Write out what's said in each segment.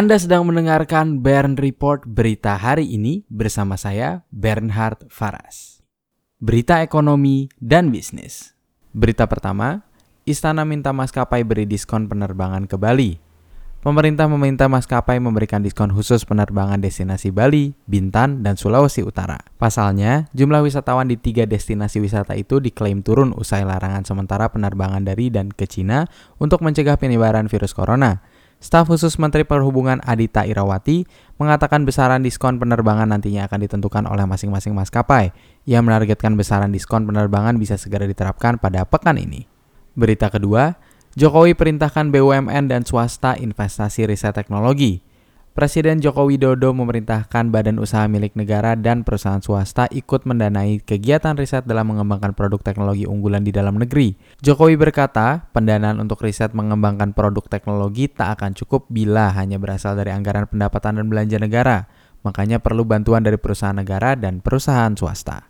Anda sedang mendengarkan Bern Report berita hari ini bersama saya Bernhard Faras. Berita ekonomi dan bisnis. Berita pertama, Istana minta maskapai beri diskon penerbangan ke Bali. Pemerintah meminta maskapai memberikan diskon khusus penerbangan destinasi Bali, Bintan, dan Sulawesi Utara. Pasalnya, jumlah wisatawan di tiga destinasi wisata itu diklaim turun usai larangan sementara penerbangan dari dan ke Cina untuk mencegah penyebaran virus corona. Staf khusus Menteri Perhubungan Adita Irawati mengatakan besaran diskon penerbangan nantinya akan ditentukan oleh masing-masing maskapai. Ia menargetkan besaran diskon penerbangan bisa segera diterapkan pada pekan ini. Berita kedua, Jokowi perintahkan BUMN dan swasta investasi riset teknologi. Presiden Joko Widodo memerintahkan badan usaha milik negara dan perusahaan swasta ikut mendanai kegiatan riset dalam mengembangkan produk teknologi unggulan di dalam negeri. Jokowi berkata, pendanaan untuk riset mengembangkan produk teknologi tak akan cukup bila hanya berasal dari anggaran pendapatan dan belanja negara. Makanya perlu bantuan dari perusahaan negara dan perusahaan swasta.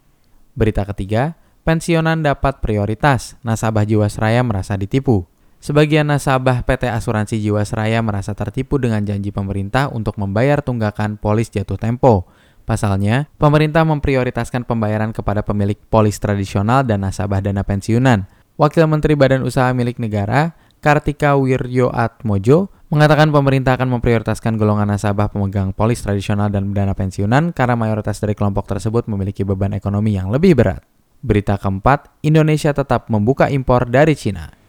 Berita ketiga, pensiunan dapat prioritas, nasabah Jiwasraya merasa ditipu. Sebagian nasabah PT Asuransi Jiwasraya merasa tertipu dengan janji pemerintah untuk membayar tunggakan polis jatuh tempo. Pasalnya, pemerintah memprioritaskan pembayaran kepada pemilik polis tradisional dan nasabah dana pensiunan. Wakil Menteri Badan Usaha Milik Negara, Kartika Wiryo Atmojo, mengatakan pemerintah akan memprioritaskan golongan nasabah pemegang polis tradisional dan dana pensiunan karena mayoritas dari kelompok tersebut memiliki beban ekonomi yang lebih berat. Berita keempat, Indonesia tetap membuka impor dari Cina.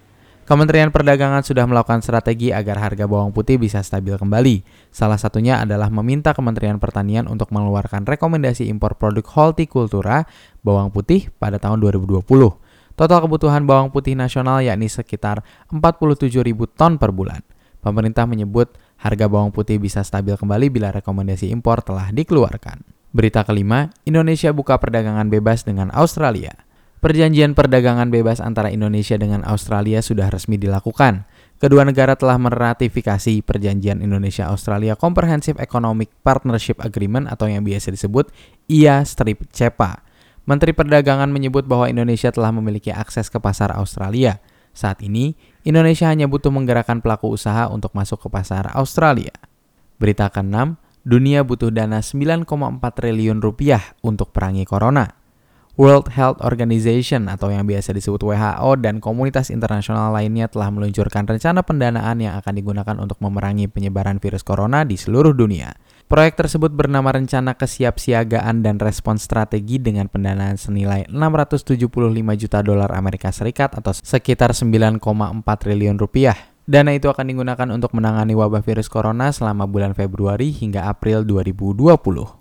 Kementerian Perdagangan sudah melakukan strategi agar harga bawang putih bisa stabil kembali. Salah satunya adalah meminta Kementerian Pertanian untuk mengeluarkan rekomendasi impor produk hortikultura bawang putih pada tahun 2020. Total kebutuhan bawang putih nasional yakni sekitar 47 ribu ton per bulan. Pemerintah menyebut harga bawang putih bisa stabil kembali bila rekomendasi impor telah dikeluarkan. Berita kelima, Indonesia buka perdagangan bebas dengan Australia. Perjanjian perdagangan bebas antara Indonesia dengan Australia sudah resmi dilakukan. Kedua negara telah meratifikasi Perjanjian Indonesia-Australia Comprehensive Economic Partnership Agreement atau yang biasa disebut IA Strip CEPA. Menteri Perdagangan menyebut bahwa Indonesia telah memiliki akses ke pasar Australia. Saat ini, Indonesia hanya butuh menggerakkan pelaku usaha untuk masuk ke pasar Australia. Berita ke-6, dunia butuh dana 9,4 triliun rupiah untuk perangi corona. World Health Organization atau yang biasa disebut WHO dan komunitas internasional lainnya telah meluncurkan rencana pendanaan yang akan digunakan untuk memerangi penyebaran virus corona di seluruh dunia. Proyek tersebut bernama Rencana Kesiapsiagaan dan Respons Strategi dengan pendanaan senilai 675 juta dolar Amerika Serikat atau sekitar 9,4 triliun rupiah. Dana itu akan digunakan untuk menangani wabah virus corona selama bulan Februari hingga April 2020.